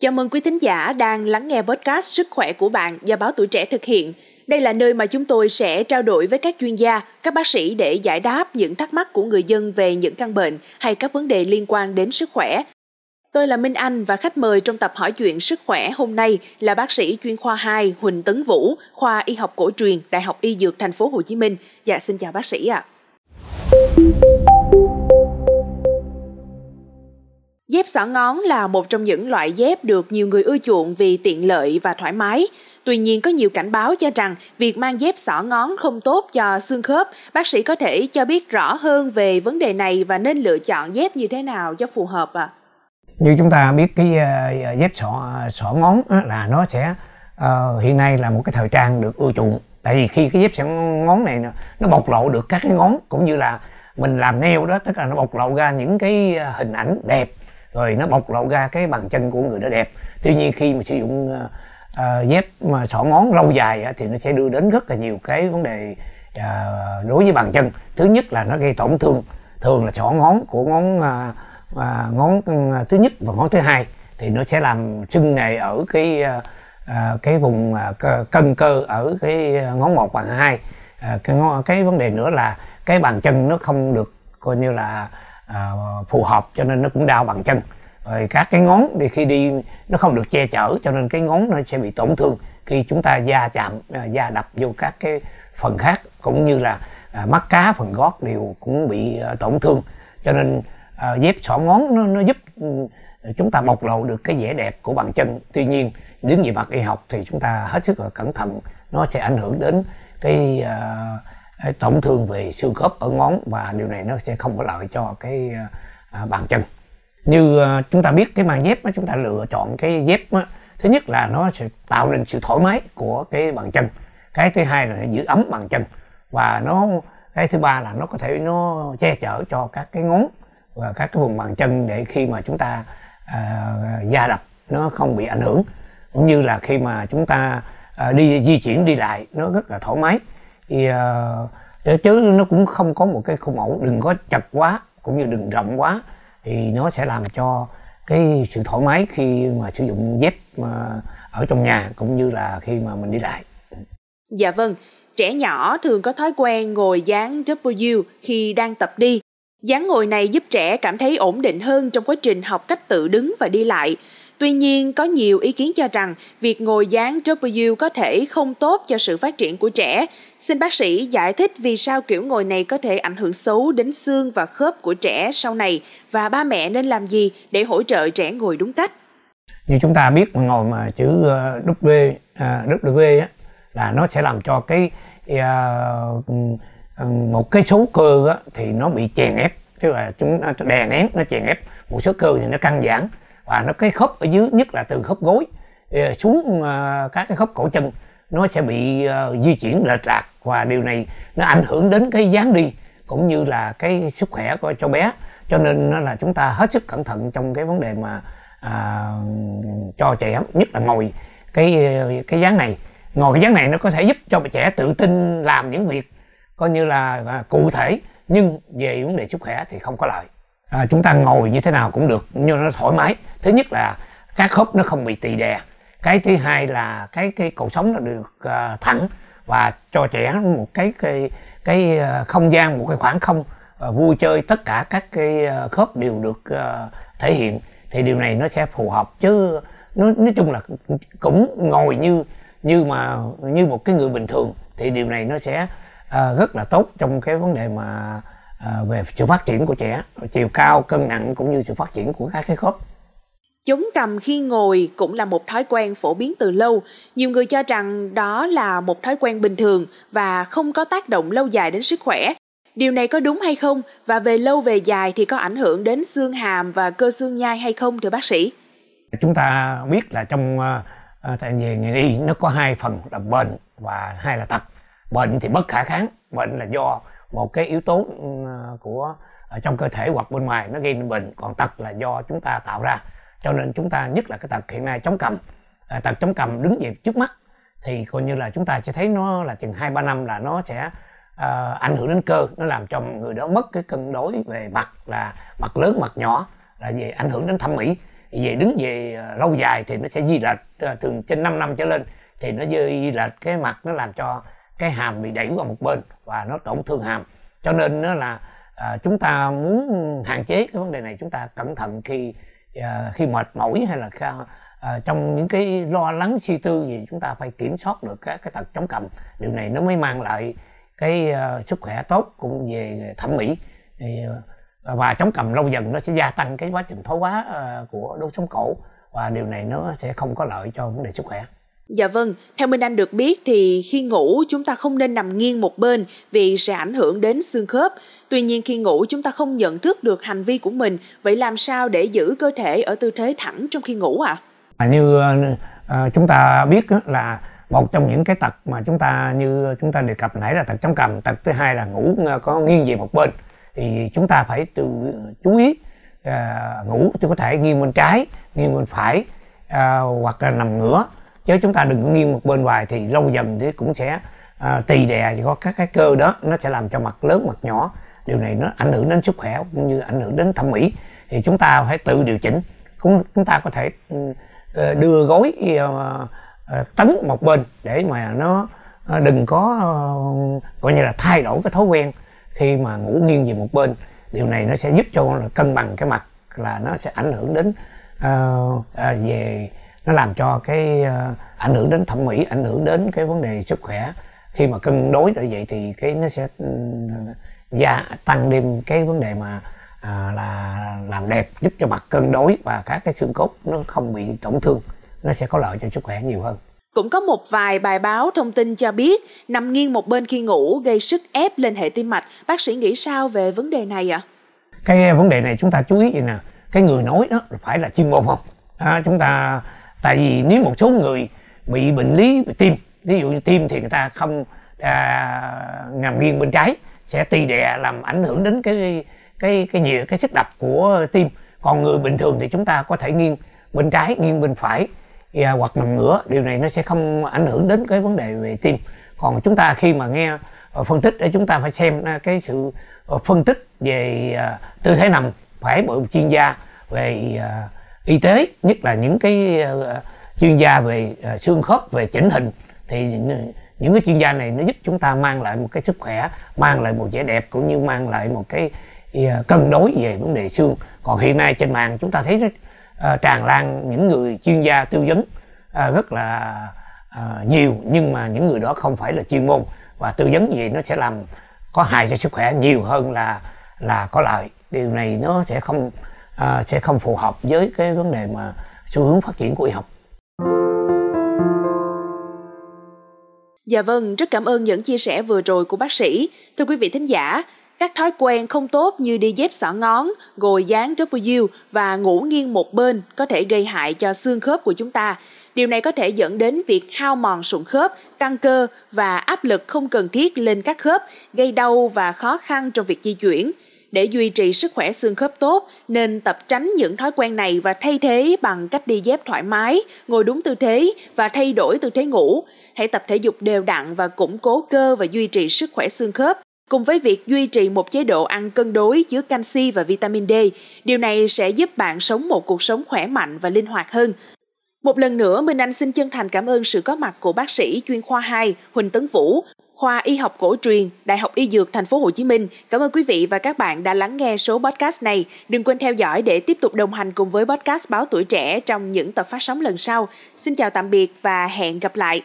Chào mừng quý thính giả đang lắng nghe podcast Sức khỏe của bạn do báo Tuổi Trẻ thực hiện. Đây là nơi mà chúng tôi sẽ trao đổi với các chuyên gia, các bác sĩ để giải đáp những thắc mắc của người dân về những căn bệnh hay các vấn đề liên quan đến sức khỏe. Tôi là Minh Anh và khách mời trong tập hỏi chuyện sức khỏe hôm nay là bác sĩ chuyên khoa 2 Huỳnh Tấn Vũ, khoa Y học cổ truyền, Đại học Y Dược Thành phố Hồ Chí Minh. Dạ xin chào bác sĩ ạ. À. Dép xỏ ngón là một trong những loại dép được nhiều người ưa chuộng vì tiện lợi và thoải mái. Tuy nhiên có nhiều cảnh báo cho rằng việc mang dép xỏ ngón không tốt cho xương khớp. Bác sĩ có thể cho biết rõ hơn về vấn đề này và nên lựa chọn dép như thế nào cho phù hợp ạ? À? Như chúng ta biết cái uh, dép xỏ xỏ ngón là nó sẽ uh, hiện nay là một cái thời trang được ưa chuộng. Tại vì khi cái dép xỏ ngón này nó bộc lộ được các cái ngón cũng như là mình làm neo đó tức là nó bộc lộ ra những cái ờ, hình ảnh đẹp rồi nó bộc lộ ra cái bàn chân của người đó đẹp. Tuy nhiên khi mà sử dụng uh, uh, dép mà xỏ ngón lâu dài uh, thì nó sẽ đưa đến rất là nhiều cái vấn đề uh, đối với bàn chân. Thứ nhất là nó gây tổn thương. Thường là xỏ ngón của ngón uh, uh, ngón thứ nhất và ngón thứ hai thì nó sẽ làm sưng nề ở cái uh, uh, cái vùng uh, cân cơ ở cái ngón một và hai. Uh, cái ngón, cái vấn đề nữa là cái bàn chân nó không được coi như là à, phù hợp cho nên nó cũng đau bằng chân. Rồi các cái ngón thì khi đi nó không được che chở cho nên cái ngón nó sẽ bị tổn thương khi chúng ta da chạm à, da đập vô các cái phần khác cũng như là à, mắt cá phần gót đều cũng bị à, tổn thương. Cho nên à, dép xỏ ngón nó, nó giúp ừ, chúng ta bộc lộ được cái vẻ đẹp của bàn chân. Tuy nhiên đứng về mặt y học thì chúng ta hết sức là cẩn thận nó sẽ ảnh hưởng đến cái uh, tổn thương về xương khớp ở ngón và điều này nó sẽ không có lợi cho cái à, bàn chân. Như à, chúng ta biết cái màng dép chúng ta lựa chọn cái dép thứ nhất là nó sẽ tạo nên sự thoải mái của cái bàn chân. Cái thứ hai là nó giữ ấm bàn chân. Và nó cái thứ ba là nó có thể nó che chở cho các cái ngón và các cái vùng bàn chân để khi mà chúng ta uh, da đập nó không bị ảnh hưởng. Cũng như là khi mà chúng ta uh, đi di chuyển đi lại nó rất là thoải mái thì uh, chứ nó cũng không có một cái khung ẩu, đừng có chặt quá cũng như đừng rộng quá thì nó sẽ làm cho cái sự thoải mái khi mà sử dụng dép mà ở trong nhà cũng như là khi mà mình đi lại. Dạ vâng, trẻ nhỏ thường có thói quen ngồi dáng W khi đang tập đi. Dáng ngồi này giúp trẻ cảm thấy ổn định hơn trong quá trình học cách tự đứng và đi lại. Tuy nhiên, có nhiều ý kiến cho rằng việc ngồi dáng W có thể không tốt cho sự phát triển của trẻ. Xin bác sĩ giải thích vì sao kiểu ngồi này có thể ảnh hưởng xấu đến xương và khớp của trẻ sau này và ba mẹ nên làm gì để hỗ trợ trẻ ngồi đúng cách. Như chúng ta biết ngồi mà chữ ờ, W, à, W á, là nó sẽ làm cho cái à, ừ, một cái số cơ thì nó bị chèn ép tức là chúng đè nén nó chèn ép một số cơ thì nó căng giãn và nó cái khớp ở dưới nhất là từ khớp gối ờ, xuống ờ, các cái khớp cổ chân nó sẽ bị ờ, di chuyển lệch lạc. Và điều này nó ảnh hưởng đến cái dáng đi cũng như là cái sức khỏe của cho bé. Cho nên là chúng ta hết sức cẩn thận trong cái vấn đề mà à, cho trẻ nhất là ngồi cái cái dáng này. Ngồi cái dáng này nó có thể giúp cho trẻ tự tin làm những việc coi như là à, cụ thể nhưng về vấn đề sức khỏe thì không có lợi à, chúng ta ngồi như thế nào cũng được nhưng nó thoải mái. Thứ nhất là các khớp nó không bị tì đè. Cái thứ hai là cái cái cột sống nó được uh, thẳng và cho trẻ một cái cái cái uh, không gian một cái khoảng không uh, vui chơi. Tất cả các cái uh, khớp đều được uh, thể hiện. Thì điều này nó sẽ phù hợp. Chứ nó nói chung là cũng ngồi như như mà như một cái người bình thường. Thì điều này nó sẽ uh, rất là tốt trong cái vấn đề mà về sự phát triển của trẻ chiều cao cân nặng cũng như sự phát triển của các cái khớp. Chống cầm khi ngồi cũng là một thói quen phổ biến từ lâu. Nhiều người cho rằng đó là một thói quen bình thường và không có tác động lâu dài đến sức khỏe. Điều này có đúng hay không và về lâu về dài thì có ảnh hưởng đến xương hàm và cơ xương nhai hay không thưa bác sĩ? Chúng ta biết là trong uh, tại về ngành y nó có hai phần là bệnh và hai là tật. Bệnh thì bất khả kháng bệnh là do một cái yếu tố ừ, của ở trong cơ thể hoặc bên ngoài nó gây nên bệnh còn tật là do chúng ta tạo ra. Cho nên chúng ta nhất là cái tật hiện nay chống cầm à, ờ, tật chống cầm đứng về trước mắt thì coi như là chúng ta sẽ thấy nó là chừng hai ba năm là nó sẽ à, ảnh hưởng đến cơ nó làm cho người đó mất cái cân đối về mặt là mặt lớn mặt nhỏ là về ảnh hưởng đến thẩm mỹ. Về đứng về lâu dài thì nó sẽ di lệch thường trên 5 năm trở lên thì nó di lệch cái mặt nó làm cho cái hàm bị đẩy qua một bên và nó tổn thương hàm. Cho nên nó là à, chúng ta muốn hạn chế cái vấn đề này chúng ta cẩn thận khi à, khi mệt mỏi hay là khi, à, trong những cái lo lắng suy tư gì chúng ta phải kiểm soát được cái cái tật chống cầm điều này nó mới mang lại cái à, sức khỏe tốt cũng về thẩm mỹ. Thì, à, và chống cầm lâu dần nó sẽ gia tăng cái quá trình thoái hóa à, của đốt sống cổ và điều này nó sẽ không có lợi cho vấn đề sức khỏe. Dạ vâng, theo Minh Anh được biết thì khi ngủ chúng ta không nên nằm nghiêng một bên vì sẽ ảnh hưởng đến xương khớp. Tuy nhiên khi ngủ chúng ta không nhận thức được hành vi của mình, vậy làm sao để giữ cơ thể ở tư thế thẳng trong khi ngủ ạ? À? như à, chúng ta biết là một trong những cái tật mà chúng ta như chúng ta đề cập nãy là tật chống cằm, tật thứ hai là ngủ à, có nghiêng về một bên thì chúng ta phải từ chú ý à, ngủ chứ có thể nghiêng bên trái, nghiêng bên phải à, hoặc là nằm ngửa chứ chúng ta đừng có nghiêng một bên hoài thì lâu dần thì cũng sẽ à, tỳ đè có các cái cơ đó nó sẽ làm cho mặt lớn mặt nhỏ. Điều này nó ảnh hưởng đến sức khỏe cũng như ảnh hưởng đến thẩm mỹ. Thì chúng ta phải tự điều chỉnh. Cũng chúng ta có thể uh, đưa gối uh, ờ, uh, ờ, tấn một bên để mà nó uh, đừng có uh, gọi như là thay đổi cái thói quen khi mà ngủ nghiêng về một bên. Điều này nó sẽ giúp cho cân bằng cái mặt là nó sẽ ảnh hưởng đến uh, uh, về nó làm cho cái uh, ảnh hưởng đến thẩm mỹ ảnh hưởng đến cái vấn đề sức khỏe. Khi mà cân đối như vậy thì cái nó sẽ uh, gia tăng thêm cái vấn đề mà à, là làm đẹp giúp cho mặt cân đối và các cái xương cốt nó không bị tổn thương nó sẽ có lợi cho sức khỏe nhiều hơn. Cũng có một vài bài báo thông tin cho biết nằm nghiêng một bên khi ngủ gây sức ép lên hệ tim mạch. Bác sĩ nghĩ sao về vấn đề này ạ? Cái vấn đề này chúng ta chú ý vậy nè cái người nói đó phải là chuyên môn không à, chúng ta tại vì nếu một số người bị bệnh lý về tim ví dụ như tim thì người ta không à, nằm nghiêng bên trái sẽ tì đè làm ảnh hưởng đến cái cái cái nhiều cái sức đập của tim. Còn người bình thường thì chúng ta có thể nghiêng bên trái nghiêng bên phải à, hoặc nằm ngửa. Điều này nó sẽ không ảnh hưởng đến cái vấn đề về tim. Còn chúng ta khi mà nghe ờ, phân tích để chúng ta phải xem à, cái sự ờ, phân tích về à, tư thế nằm phải bởi chuyên gia về uh, y tế nhất là những cái ờ, ờ, chuyên gia về ờ, xương khớp về chỉnh hình thì những cái chuyên gia này nó giúp chúng ta mang lại một cái sức khỏe mang lại một vẻ đẹp cũng như mang lại một cái cân đối về vấn đề xương. Còn hiện nay trên mạng chúng ta thấy rất, uh, tràn lan những người chuyên gia tư vấn uh, rất là uh, nhiều nhưng mà những người đó không phải là chuyên môn. Và tư vấn gì nó sẽ làm có hại cho sức khỏe nhiều hơn là là có lợi. Điều này nó sẽ không à, sẽ không phù hợp với cái vấn đề mà xu hướng phát triển của y học. Dạ vâng, rất cảm ơn những chia sẻ vừa rồi của bác sĩ. Thưa quý vị thính giả, các thói quen không tốt như đi dép xỏ ngón, gồi dán W và ngủ nghiêng một bên có thể gây hại cho xương khớp của chúng ta. Điều này có thể dẫn đến việc hao mòn sụn khớp, căng cơ và áp lực không cần thiết lên các khớp, gây đau và khó khăn trong việc di chuyển. Để duy trì sức khỏe xương khớp tốt, nên tập tránh những thói quen này và thay thế bằng cách đi dép thoải mái, ngồi đúng tư thế và thay đổi tư thế ngủ. Hãy tập thể dục đều đặn và củng cố cơ và duy trì sức khỏe xương khớp. Cùng với việc duy trì một chế độ ăn cân đối chứa canxi và vitamin D, điều này sẽ giúp bạn sống một cuộc sống khỏe mạnh và linh hoạt hơn. Một lần nữa, Minh Anh xin chân thành cảm ơn sự có mặt của bác sĩ chuyên khoa 2 Huỳnh Tấn Vũ khoa Y học cổ truyền, Đại học Y Dược Thành phố Hồ Chí Minh. Cảm ơn quý vị và các bạn đã lắng nghe số podcast này. Đừng quên theo dõi để tiếp tục đồng hành cùng với podcast Báo Tuổi Trẻ trong những tập phát sóng lần sau. Xin chào tạm biệt và hẹn gặp lại.